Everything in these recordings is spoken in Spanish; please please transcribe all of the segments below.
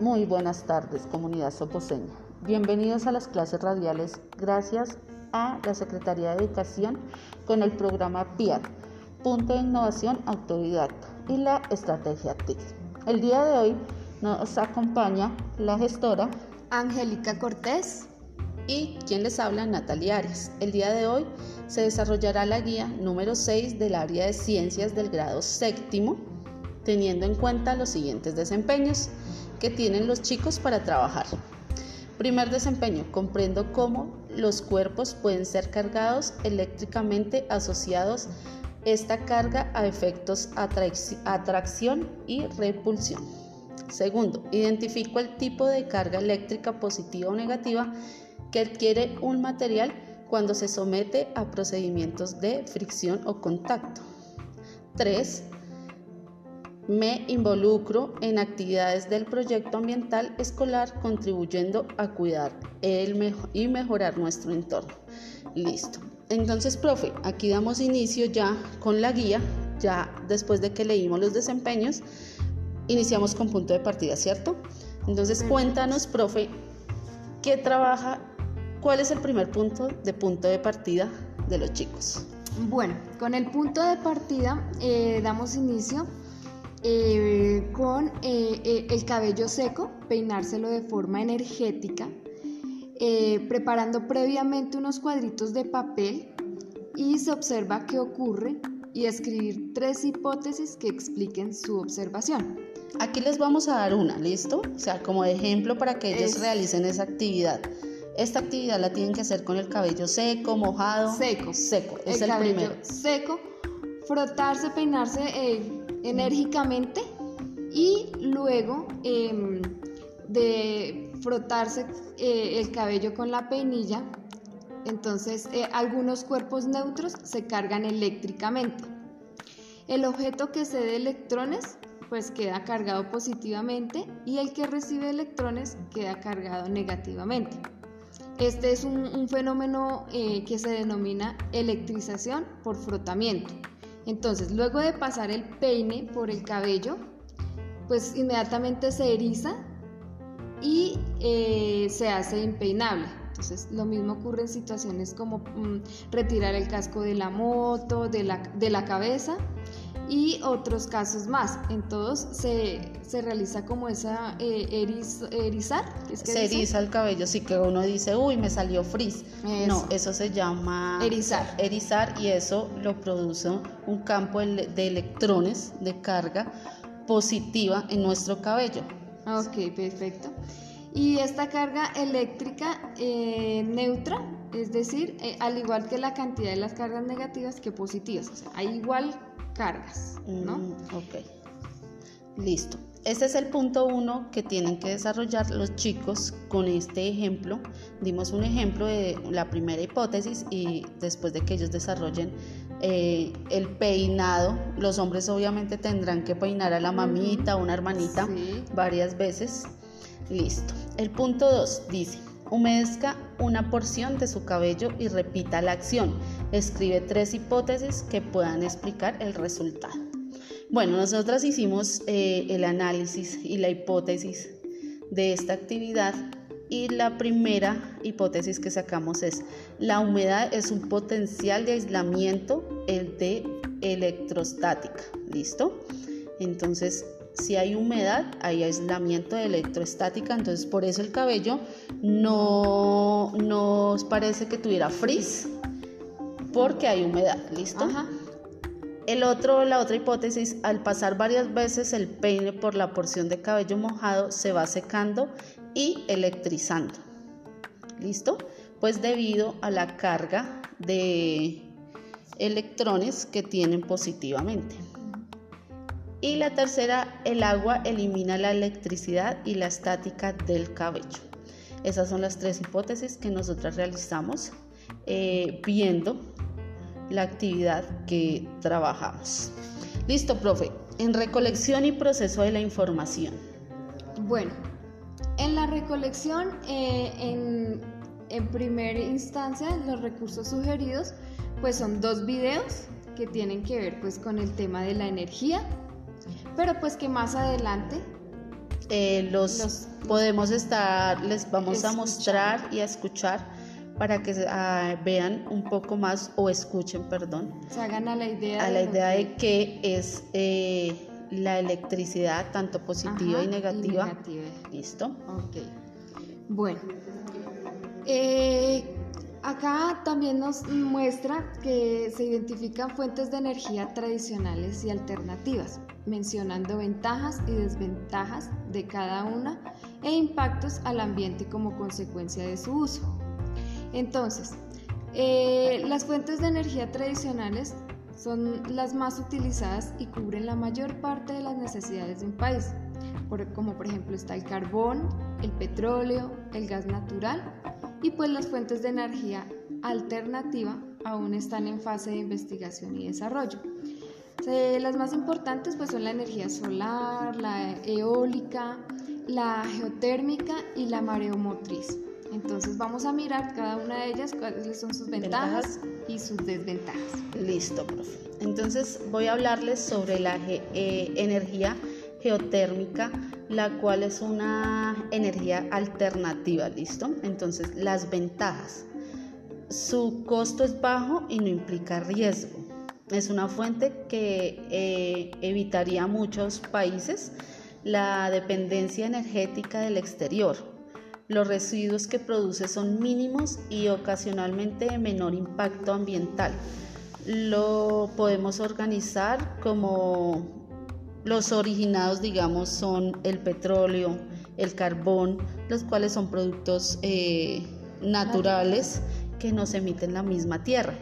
Muy buenas tardes, comunidad soposeña. Bienvenidos a las clases radiales gracias a la Secretaría de Educación con el programa PIAR, Punto de Innovación Autodidacta y la Estrategia TIC. El día de hoy nos acompaña la gestora Angélica Cortés y quien les habla Natalia Arias. El día de hoy se desarrollará la guía número 6 del área de ciencias del grado séptimo, teniendo en cuenta los siguientes desempeños que tienen los chicos para trabajar. Primer desempeño, comprendo cómo los cuerpos pueden ser cargados eléctricamente asociados esta carga a efectos atracción y repulsión. Segundo, identifico el tipo de carga eléctrica positiva o negativa que adquiere un material cuando se somete a procedimientos de fricción o contacto. 3. Me involucro en actividades del proyecto ambiental escolar contribuyendo a cuidar el y mejorar nuestro entorno. Listo. Entonces, profe, aquí damos inicio ya con la guía, ya después de que leímos los desempeños, iniciamos con punto de partida, ¿cierto? Entonces, cuéntanos, profe, ¿qué trabaja ¿Cuál es el primer punto de punto de partida de los chicos? Bueno, con el punto de partida eh, damos inicio eh, con eh, el cabello seco, peinárselo de forma energética, preparando previamente unos cuadritos de papel y se observa qué ocurre y escribir tres hipótesis que expliquen su observación. Aquí les vamos a dar una, ¿listo? O sea, como ejemplo para que ellos realicen esa actividad. Esta actividad la tienen que hacer con el cabello seco, mojado. Seco. Seco, es el, cabello seco, frotarse, peinarse eh, enérgicamente y luego em, de frotarse eh, el cabello con la peinilla, entonces eh, algunos cuerpos neutros se cargan eléctricamente. El objeto que cede electrones pues queda cargado positivamente y el que recibe electrones queda cargado negativamente. Este es un, fenómeno eh, que se denomina electrización por frotamiento. Entonces, luego de pasar el peine por el cabello, pues inmediatamente se eriza y eh, se hace impeinable. Entonces, lo mismo ocurre en situaciones como mm, retirar el casco de la moto, de la, de la cabeza y otros casos más. En todos se, realiza como esa eh, erizar. se eriza el cabello, sí que uno dice, uy, me salió frizz. No, eso se llama erizar. Erizar y eso lo produce un campo de electrones de carga positiva en nuestro cabello. Ok, perfecto. Y esta carga eléctrica eh, neutra, es decir, eh, al igual que la cantidad de las cargas negativas que positivas, o sea, hay igual cargas, ¿no? Mm, ok. Listo. Este es el punto uno que tienen que desarrollar los chicos con este ejemplo. Dimos un ejemplo de la primera hipótesis y después de que ellos desarrollen eh, el peinado, los hombres obviamente tendrán que peinar a la mamita o una hermanita varias veces. Listo. El punto 2 dice, humedezca una porción de su cabello y repita la acción. Escribe tres hipótesis que puedan explicar el resultado. Bueno, nosotras hicimos eh, el análisis y la hipótesis de esta actividad y la primera hipótesis que sacamos es la humedad es un potencial de aislamiento el de electrostática. ¿Listo? Entonces si hay humedad, hay aislamiento de electroestática, entonces por eso el cabello no nos parece que tuviera frizz, porque hay humedad, ¿listo? El otro, la otra hipótesis, al pasar varias veces el peine por la porción de cabello mojado se va secando y electrizando. ¿Listo? Pues debido a la carga de electrones que tienen positivamente. Y la tercera, el agua elimina la electricidad y la estática del cabello. Esas son las tres hipótesis que nosotros realizamos eh, viendo la actividad que trabajamos. Listo, profe. En recolección y proceso de la información. Bueno, en la recolección, eh, en, en primera instancia, los recursos sugeridos, pues son dos videos que tienen que ver pues con el tema de la energía pero pues que más adelante eh, los, podemos estar, les vamos a mostrar y a escuchar para que ah, vean un poco más o escuchen, perdón. Se hagan a la idea. A la idea de qué es eh, la electricidad, tanto positiva y negativa. Listo. Ok. Bueno. Eh, Acá también nos muestra que se identifican fuentes de energía tradicionales y alternativas, mencionando ventajas y desventajas de cada una e impactos al ambiente como consecuencia de su uso. Entonces, eh, las fuentes de energía tradicionales son las más utilizadas y cubren la mayor parte de las necesidades de un país, como por ejemplo está el carbón, el petróleo, el gas natural y pues las fuentes de energía alternativa aún están en fase de investigación y desarrollo. Las más importantes pues son la energía solar, la eólica, la geotérmica y la mareomotriz. Entonces vamos a mirar cada una de ellas cuáles son sus ventajas, y sus desventajas. Listo, profe. Entonces voy a hablarles sobre la eh, energía geotérmica, la cual es una energía alternativa, ¿listo? Entonces, las ventajas. Su costo es bajo y no implica riesgo. Es una fuente que eh, evitaría a muchos países la dependencia energética del exterior. Los residuos que produce son mínimos y ocasionalmente de menor impacto ambiental. Lo podemos organizar como los originados, digamos, son el petróleo, el carbón, los cuales son productos eh, naturales que no se emiten en la misma tierra.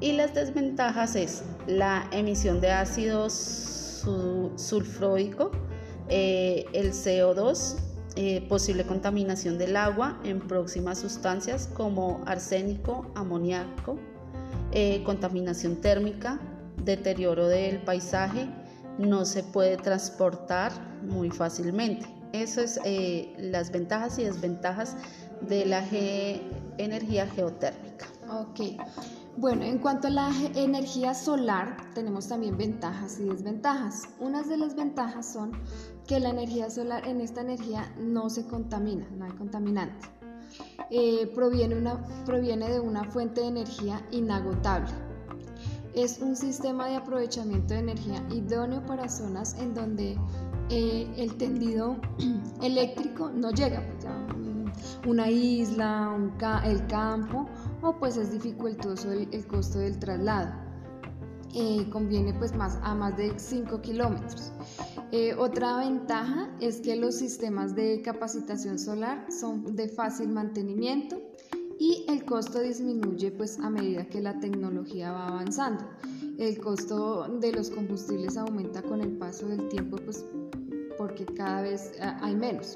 Y las desventajas es la emisión de ácido sulfúrico, eh, el CO2, eh, posible contaminación del agua en próximas sustancias como arsénico, amoníaco, contaminación térmica, deterioro del paisaje, no se puede transportar muy fácilmente. Eso es eh, las ventajas y desventajas de la energía geotérmica. Ok. Bueno, en cuanto a la energía solar, tenemos también ventajas y desventajas. Unas de las ventajas son que la energía solar, en esta energía no se contamina, no hay contaminante. Eh, proviene, una, proviene de una fuente de energía inagotable es un sistema de aprovechamiento de energía idóneo para zonas en donde eh, el tendido eléctrico no llega, pues una isla, el campo, o pues es dificultoso el, costo del traslado. Eh, conviene pues más a más de 5 kilómetros. Eh, otra ventaja es que los sistemas de capacitación solar son de fácil mantenimiento y el costo disminuye pues a medida que la tecnología va avanzando. El costo de los combustibles aumenta con el paso del tiempo pues porque cada vez eh, hay menos.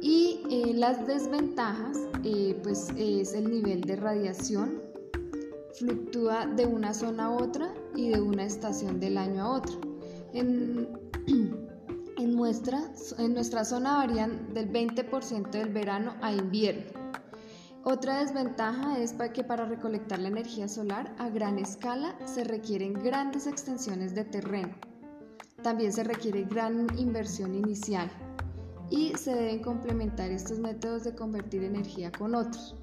Y eh, las desventajas eh, pues es el nivel de radiación, fluctúa de una zona a otra y de una estación del año a otra. En, en, nuestra, en nuestra zona varían del 20% del verano a invierno otra desventaja es que para recolectar la energía solar a gran escala se requieren grandes extensiones de terreno. También se requiere gran inversión inicial y se deben complementar estos métodos de convertir energía con otros.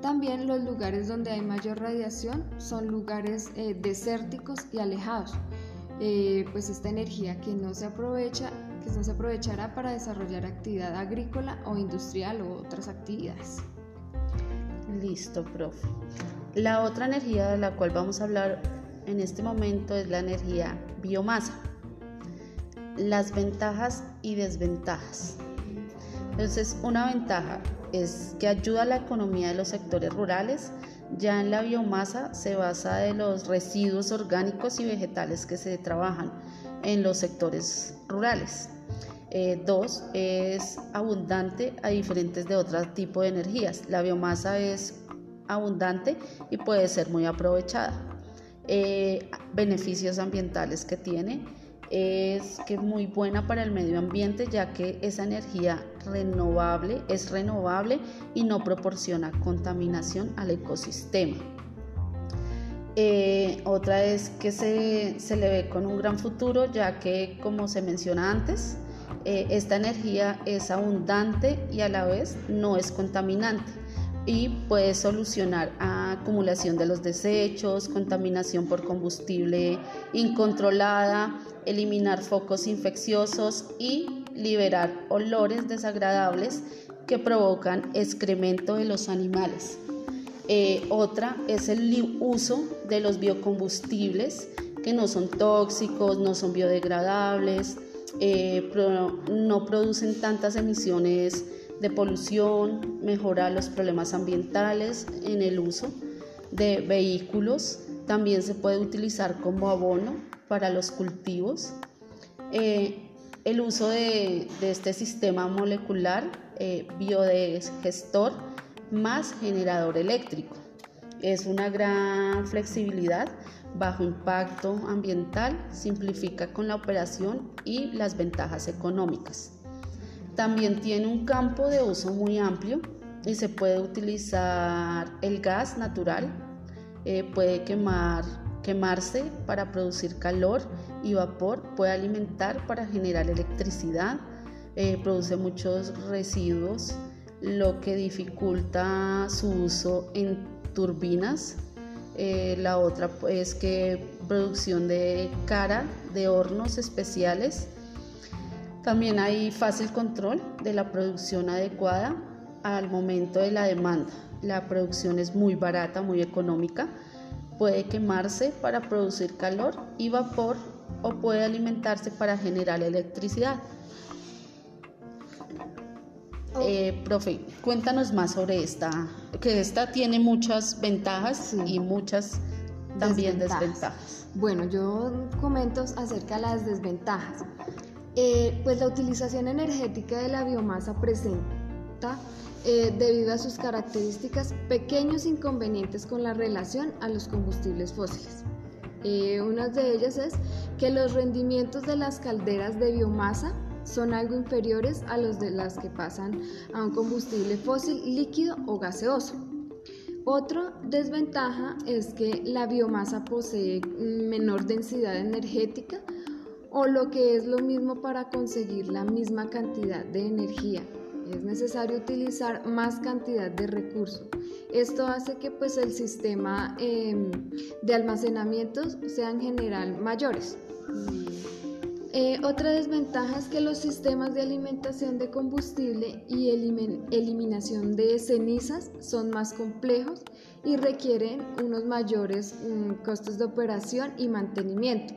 También los lugares donde hay mayor radiación son lugares eh, desérticos y alejados, eh, pues esta energía que no se aprovecha, que no se aprovechará para desarrollar actividad agrícola o industrial u otras actividades. Listo, profe. La otra energía de la cual vamos a hablar en este momento es la energía biomasa. Las ventajas y desventajas. Entonces, una ventaja es que ayuda a la economía de los sectores rurales. Ya en la biomasa se basa de los residuos orgánicos y vegetales que se trabajan en los sectores rurales. Eh, dos, es abundante a diferentes de otro tipo de energías. La biomasa es abundante y puede ser muy aprovechada. Eh, beneficios ambientales que tiene es que es muy buena para el medio ambiente ya que esa energía renovable es renovable y no proporciona contaminación al ecosistema. Eh, otra es que se, se, le ve con un gran futuro ya que como se menciona antes Eh, esta energía es abundante y a la vez no es contaminante y puede solucionar acumulación de los desechos, contaminación por combustible incontrolada, eliminar focos infecciosos y liberar olores desagradables que provocan excremento de los animales. Eh, otra es el uso de los biocombustibles que no son tóxicos, no son biodegradables, eh, no producen tantas emisiones de polución, mejora los problemas ambientales en el uso de vehículos, también se puede utilizar como abono para los cultivos. Eh, el uso de, este sistema molecular eh, más generador eléctrico. Es una gran flexibilidad, bajo impacto ambiental, simplifica con la operación y las ventajas económicas. También tiene un campo de uso muy amplio y se puede utilizar el gas natural, eh, puede quemar, quemarse para producir calor y vapor, puede alimentar para generar electricidad, eh, produce muchos residuos lo que dificulta su uso en turbinas. Eh, la otra es que producción de cara de hornos especiales. También hay fácil control de la producción adecuada al momento de la demanda. La producción es muy barata, muy económica. Puede quemarse para producir calor y vapor o puede alimentarse para generar electricidad. Eh, profe, cuéntanos más sobre esta, que esta tiene muchas ventajas y muchas también desventajas. Bueno, yo comento acerca de las desventajas. Eh, pues la utilización energética de la biomasa presenta, eh, debido a sus características, pequeños inconvenientes con la relación a los combustibles fósiles. una de ellas es que los rendimientos de las calderas de biomasa son algo inferiores a los de las que pasan a un combustible fósil líquido o gaseoso. Otra desventaja es que la biomasa posee menor densidad energética o lo que es lo mismo para conseguir la misma cantidad de energía. Es necesario utilizar más cantidad de recursos. Esto hace que pues, el sistema em, de almacenamiento sea en general mayores. Eh, otra desventaja es que los sistemas de alimentación de combustible y eliminación de cenizas son más complejos y requieren unos mayores mm, costos de operación y mantenimiento.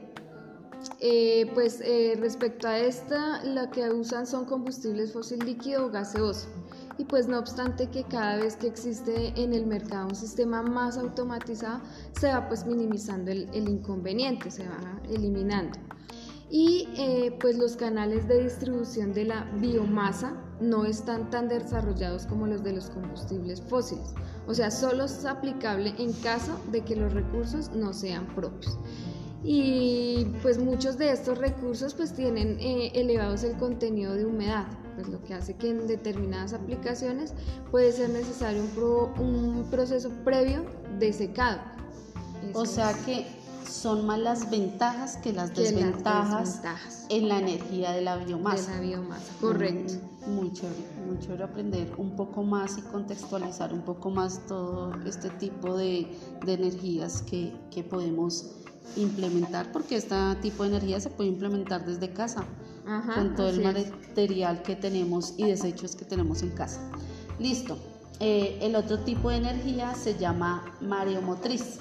Eh, pues eh, respecto a esta, lo que usan son combustibles fósil líquido o gaseoso. Y pues no obstante que cada vez que existe en el mercado un sistema más automatizado, se va pues minimizando el inconveniente, se va eliminando y eh, pues los canales de distribución de la biomasa no están tan desarrollados como los de los combustibles fósiles. O sea, solo es aplicable en caso de que los recursos no sean propios. Y pues muchos de estos recursos pues tienen eh, elevados el contenido de humedad, pues lo que hace que en determinadas aplicaciones puede ser necesario un, proceso previo de secado. o sea que son más las ventajas que las, desventajas, en la energía de la biomasa. De la biomasa, correcto. Mm, muy chévere, muy chévere aprender un poco más y contextualizar un poco más todo este tipo de, energías que, podemos implementar, porque este tipo de energía se puede implementar desde casa, con todo el material que tenemos y desechos que tenemos en casa. Listo. Eh, el otro tipo de energía se llama mareomotriz.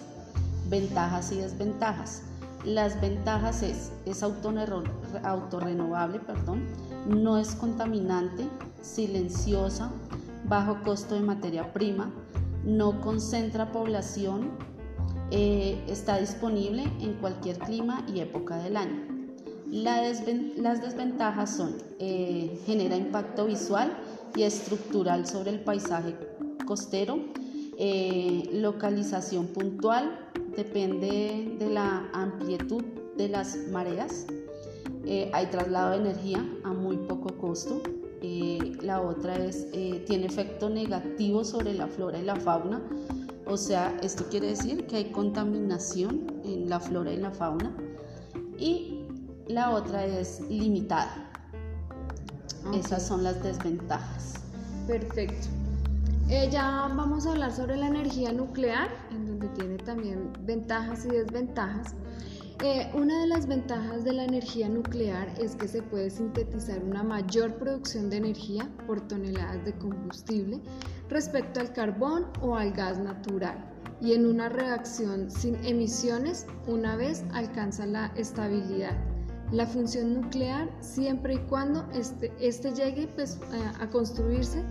Ventajas y desventajas. Las ventajas es, es autorrenovable, perdón, no es contaminante, silenciosa, bajo costo de materia prima, no concentra población, eh, está disponible en cualquier clima y época del año. las desventajas son, eh, genera impacto visual y estructural sobre el paisaje costero, eh, localización puntual, depende de la amplitud de las mareas. Eh, hay traslado de energía a muy poco costo. Eh, la otra es, eh, tiene efecto negativo sobre la flora y la fauna. O sea, esto quiere decir que hay contaminación en la flora y la fauna. Y la otra es limitada. Esas son las desventajas. Perfecto. Eh, ya vamos a hablar sobre la energía nuclear, en donde tiene también ventajas y desventajas. Eh, una de las ventajas de la energía nuclear es que se puede sintetizar una mayor producción de energía por toneladas de combustible respecto al carbón o al gas natural y en una reacción sin emisiones una vez alcanza la estabilidad. La función nuclear siempre y cuando este, este llegue pues, a construirse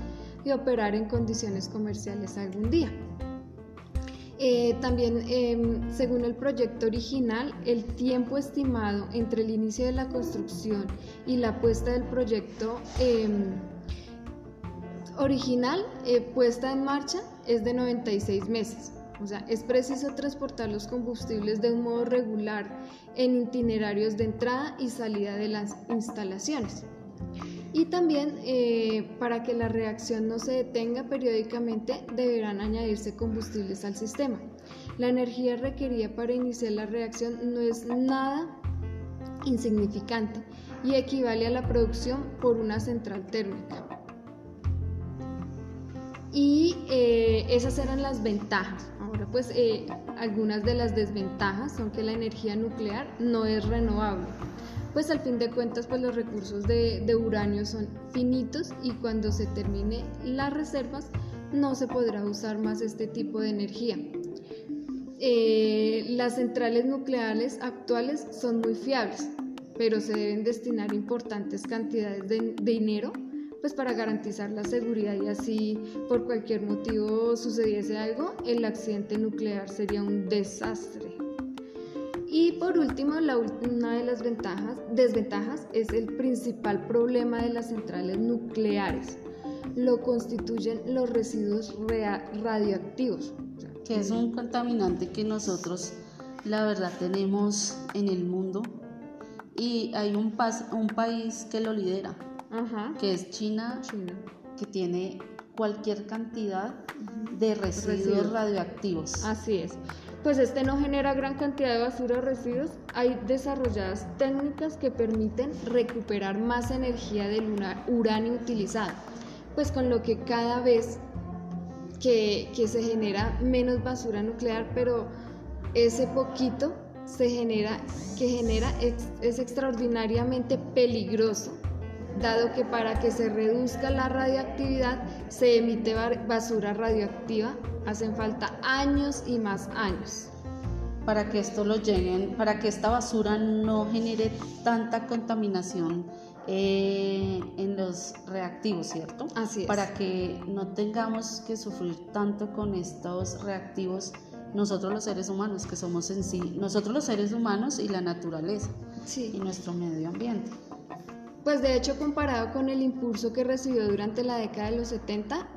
y operar en condiciones comerciales algún día. Eh, también, em, según el proyecto original, el tiempo estimado entre el inicio de la construcción y la puesta del proyecto em, original eh, puesta en marcha es de 96 meses. O sea, es preciso transportar los combustibles de un modo regular en itinerarios de entrada y salida de las instalaciones. Y también eh, para que la reacción no se detenga periódicamente deberán añadirse combustibles al sistema. La energía requerida para iniciar la reacción no es nada insignificante y equivale a la producción por una central térmica. Y eh, esas eran las ventajas. Ahora pues eh, algunas de las desventajas son que la energía nuclear no es renovable pues al fin de cuentas pues los recursos de, uranio son finitos y cuando se termine las reservas no se podrá usar más este tipo de energía. Eh, las centrales nucleares actuales son muy fiables, pero se deben destinar importantes cantidades de dinero pues para garantizar la seguridad y así por cualquier motivo sucediese algo, el accidente nuclear sería un desastre. Y por último, la, una de las ventajas, desventajas es el principal problema de las centrales nucleares. Lo constituyen los residuos radioactivos. Que es un contaminante que nosotros, la verdad, tenemos en el mundo. Y hay un, un país que lo lidera, que es China, que tiene cualquier cantidad de residuos radioactivos. Así es. Pues este no genera gran cantidad de basura o residuos, hay desarrolladas técnicas que permiten recuperar más energía del uranio utilizado, pues con lo que cada vez que, se genera menos basura nuclear, pero ese poquito se genera, que genera es extraordinariamente peligroso dado que para que se reduzca la radioactividad se emite basura radioactiva, hacen falta años y más años. Para que esto lo lleguen, para que esta basura no genere tanta contaminación eh, en los reactivos, ¿cierto? Así es. Para que no tengamos que sufrir tanto con estos reactivos nosotros los seres humanos, que somos en sí, nosotros los seres humanos y la naturaleza y nuestro medio ambiente. Pues de hecho, comparado con el impulso que recibió durante la década de los 70,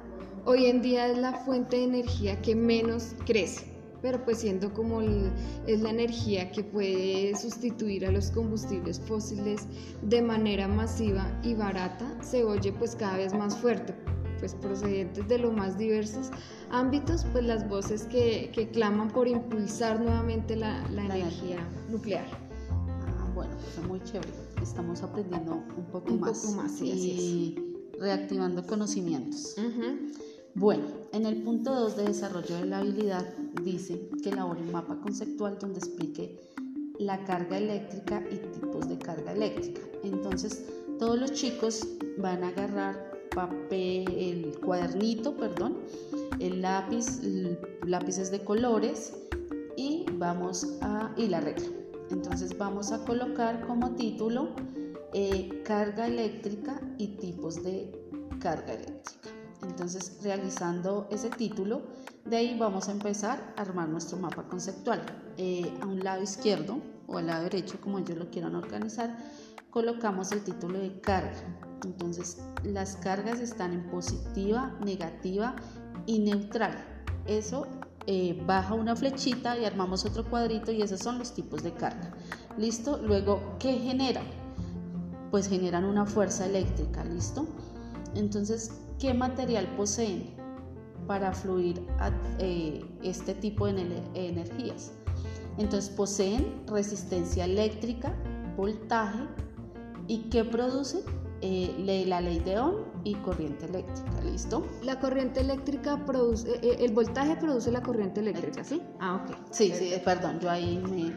hoy en día es la fuente de energía que menos crece, pero pues siendo como es la energía que puede sustituir a los combustibles fósiles de manera masiva y barata, se oye pues cada vez más fuerte, pues procedentes de los más diversos ámbitos, pues las voces que, claman por impulsar nuevamente la, energía nuclear. Ah, bueno, pues muy chévere estamos aprendiendo un poco más, poco más y reactivando conocimientos. Bueno, en el punto 2 de desarrollo de la habilidad dice que elabore un mapa conceptual donde explique la carga eléctrica y tipos de carga eléctrica. Entonces, todos los chicos van a agarrar papel, el cuadernito, perdón, el lápiz, lápices de colores y vamos a y la regla. Entonces vamos a colocar como título eh, carga eléctrica y tipos de carga eléctrica. Entonces realizando ese título, de ahí vamos a empezar a armar nuestro mapa conceptual. Eh, a un lado izquierdo o al lado derecho, como ellos lo quieran organizar, colocamos el título de carga. Entonces las cargas están en positiva, negativa y neutral. Eso eh, baja una flechita y armamos otro cuadrito y esos son los tipos de carga. ¿Listo? Luego, ¿qué generan? Pues generan una fuerza eléctrica, ¿listo? Entonces, ¿qué material poseen para fluir eh, este tipo de energías? Entonces, poseen resistencia eléctrica, voltaje y ¿qué producen? Eh, ley, la ley de Ohm y corriente eléctrica, ¿listo? La corriente eléctrica produce, eh, eh, el voltaje produce la corriente eléctrica, ¿sí? Ah, ok. Sí, sí, perdón, yo ahí me,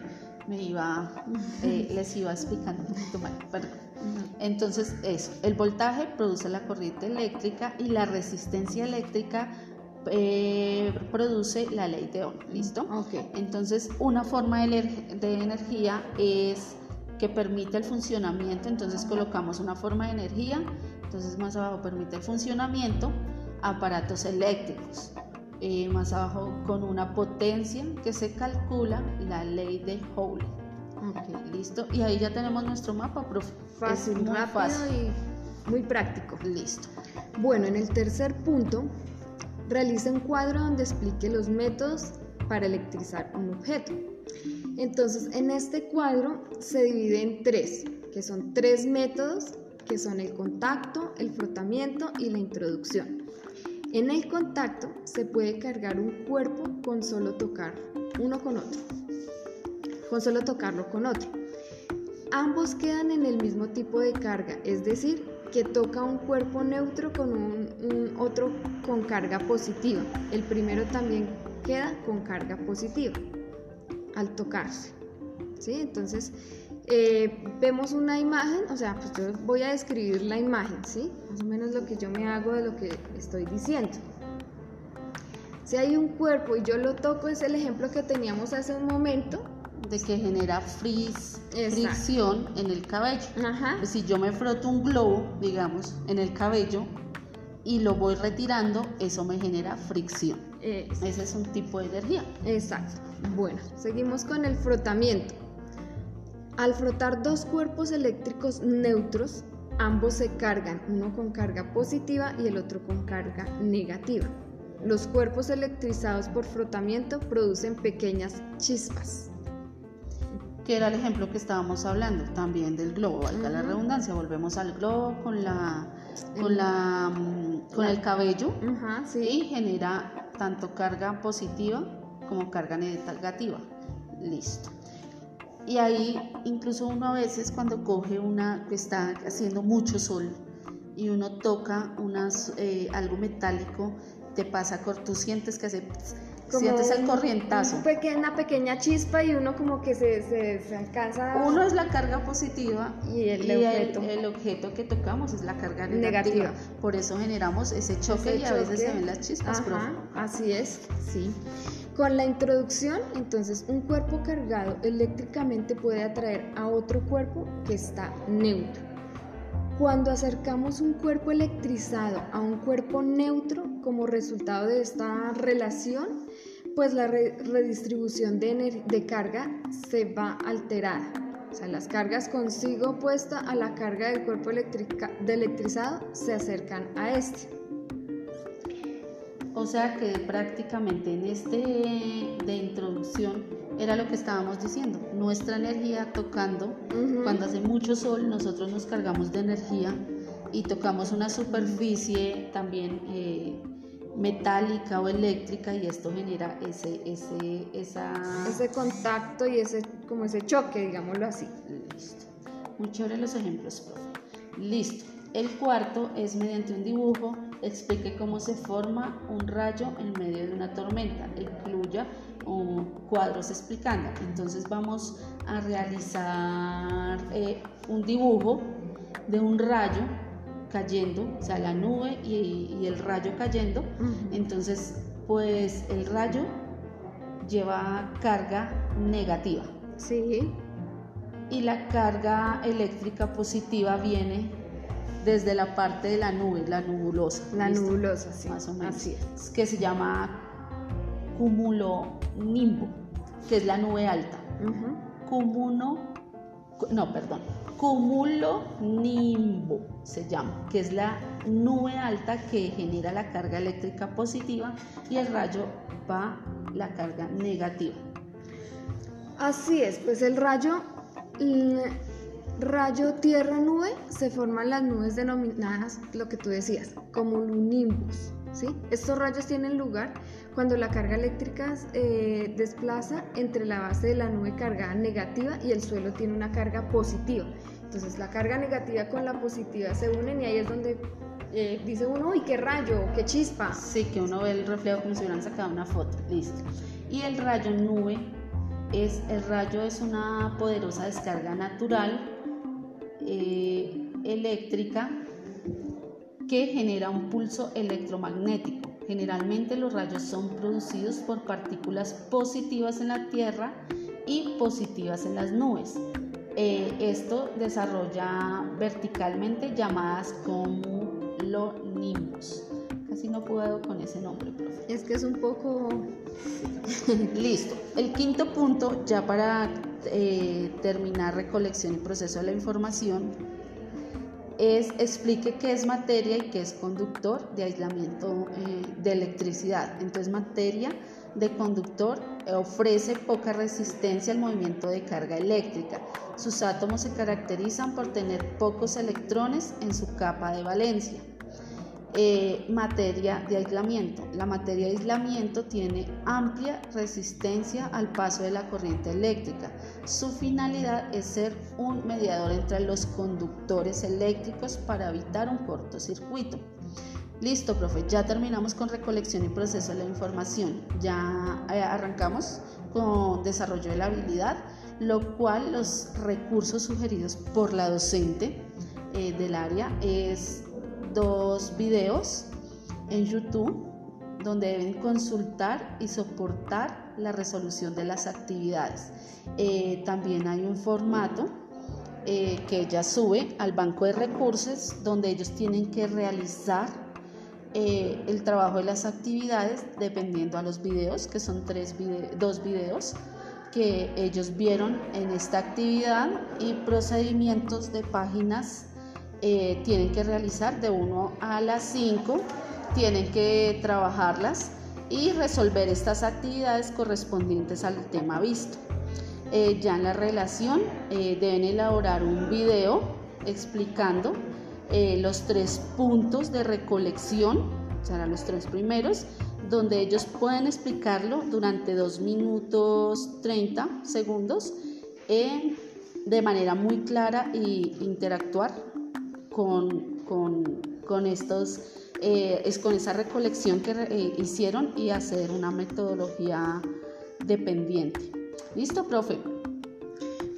me iba, les iba explicando un poquito mal, perdón. Entonces, eso, el voltaje produce la corriente eléctrica y la resistencia eléctrica produce la ley de Ohm, ¿listo? Ok. Entonces, una forma de, de energía es que permite el funcionamiento, entonces colocamos una forma de energía, entonces más abajo permite el funcionamiento, aparatos eléctricos, eh, más abajo con una potencia que se calcula la ley de Howley. listo. Y ahí ya tenemos nuestro mapa, profe. Fácil, muy rápido fácil. y muy práctico. Listo. Bueno, en el tercer punto, realiza un cuadro donde explique los métodos para electrizar un objeto. Entonces, en este cuadro se divide en tres, que son tres métodos, que son el contacto, el frotamiento y la introducción. En el contacto se puede cargar un cuerpo con solo tocar uno con otro, con solo tocarlo con otro. Ambos quedan en el mismo tipo de carga, es decir, que toca un cuerpo neutro con un, otro con carga positiva. El primero también queda con carga positiva al tocarse. ¿sí? Entonces, eh, vemos una imagen, o sea, pues yo voy a describir la imagen, ¿sí? Más o menos lo que yo me hago de lo que estoy diciendo. Si hay un cuerpo y yo lo toco, es el ejemplo que teníamos hace un momento. De que genera fricción en el cabello. Pues si yo me froto un globo, digamos, en el cabello y lo voy retirando, eso me genera fricción. Ese es un tipo de energía. Exacto. Bueno, seguimos con el frotamiento. Al frotar dos cuerpos eléctricos neutros, ambos se cargan, uno con carga positiva y el otro con carga negativa. Los cuerpos electrizados por frotamiento producen pequeñas chispas. Que era el ejemplo que estábamos hablando también del globo, valga la redundancia. Volvemos al globo con la con la con el cabello y genera tanto carga positiva como carga negativa. Listo. Y ahí incluso uno a veces cuando coge una que está haciendo mucho sol y uno toca unas, eh, algo metálico, te pasa, tú sientes que se sientes el corrientazo. una pequeña chispa y uno como que se, se, alcanza. Uno es la carga positiva y el, objeto. El, objeto que tocamos es la carga negativa. Por eso generamos ese choque y a veces se ven las chispas. así es, sí. Con la introducción, entonces, un cuerpo cargado eléctricamente puede atraer a otro cuerpo que está neutro. Cuando acercamos un cuerpo electrizado a un cuerpo neutro como resultado de esta relación, pues la redistribución de, de carga se va alterada. O sea, las cargas consigo opuesta a la carga del cuerpo de electrizado se acercan a este. O sea que prácticamente en este de introducción era lo que estábamos diciendo, nuestra energía tocando, cuando hace mucho sol nosotros nos cargamos de energía y tocamos una superficie también eh, metálica o eléctrica y esto genera ese, ese, ese contacto y ese, como ese choque, digámoslo así. Listo. Muy chévere los ejemplos, Listo. El cuarto es mediante un dibujo, explique cómo se forma un rayo en medio de una tormenta, incluya cuadros explicando. Entonces vamos a realizar eh, un dibujo de un rayo cayendo, o sea, la nube y, el rayo cayendo. Entonces, pues el rayo lleva carga negativa. Sí. Y la carga eléctrica positiva viene desde la parte de la nube, la nubulosa. La nubulosa, sí. Más o menos. Así es. Que se llama cumulonimbo, que es la nube alta. Cumulo, no, perdón, cumulonimbo se llama, que es la nube alta que genera la carga eléctrica positiva y el rayo va la carga negativa. Así es, pues el rayo rayo tierra-nube se forman las nubes denominadas, lo que tú decías, como un nimbus. ¿sí? Estos rayos tienen lugar cuando la carga eléctrica eh, desplaza entre la base de la nube cargada negativa y el suelo tiene una carga positiva. Entonces la carga negativa con la positiva se unen y ahí es donde eh, dice uno, uy, qué rayo, qué chispa. Sí, que uno ve el reflejo como si hubieran sacado una foto, listo. Y el rayo nube es, el rayo es una poderosa descarga natural eh, eléctrica que genera un pulso electromagnético. Generalmente los rayos son producidos por partículas positivas en la Tierra y positivas en las nubes. Eh, esto desarrolla verticalmente llamadas como nimbus. Casi no puedo con ese nombre, profe. Es que es un poco... Listo. El quinto punto, ya para eh, terminar recolección y proceso de la información, es explique qué es materia y qué es conductor de aislamiento eh, de electricidad. Entonces, materia de conductor ofrece poca resistencia al movimiento de carga eléctrica. Sus átomos se caracterizan por tener pocos electrones en su capa de valencia. Eh, materia de aislamiento. La materia de aislamiento tiene amplia resistencia al paso de la corriente eléctrica. Su finalidad es ser un mediador entre los conductores eléctricos para evitar un cortocircuito. Listo, profe, ya terminamos con recolección y proceso de la información. Ya eh, arrancamos con desarrollo de la habilidad, lo cual los recursos sugeridos por la docente eh, del área es dos videos en YouTube donde deben consultar y soportar la resolución de las actividades. Eh, también hay un formato eh, que ella sube al banco de recursos donde ellos tienen que realizar eh, el trabajo de las actividades dependiendo a los videos, que son tres dos videos que ellos vieron en esta actividad y procedimientos de páginas eh, tienen que realizar de 1 a las 5, tienen que trabajarlas y resolver estas actividades correspondientes al tema visto. Eh, ya en la relación eh, deben elaborar un video explicando los tres puntos de recolección, serán los tres primeros, donde ellos pueden explicarlo durante 2 minutos 30 segundos de manera muy clara e interactuar con, con, estos, eh, es con esa recolección que eh, hicieron y hacer una metodología dependiente. ¿Listo, profe?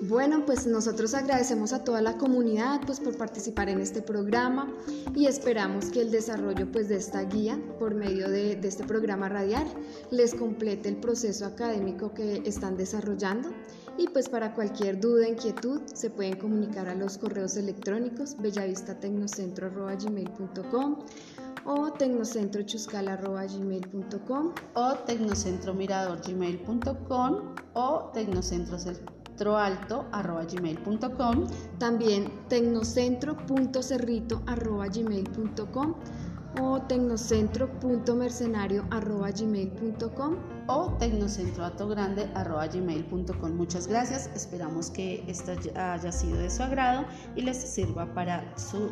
Bueno, pues nosotros agradecemos a toda la comunidad pues por participar en este programa y esperamos que el desarrollo pues de esta guía por medio de, de este programa radial les complete el proceso académico que están desarrollando y pues para cualquier duda, inquietud, se pueden comunicar a los correos electrónicos bellavistatecnocentro.gmail.com o tecnocentrochuscal.gmail.com o tecnocentromirador.gmail.com o tecnocentroalto.gmail.com También tecnocentro.cerrito.gmail.com o tecnocentro.mercenario.gmail.com o tecnocentroatogrande.gmail.com Muchas gracias, esperamos que esto haya sido de su agrado y les sirva para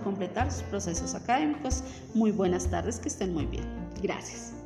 completar sus procesos académicos. Muy buenas tardes, que estén muy bien. Gracias.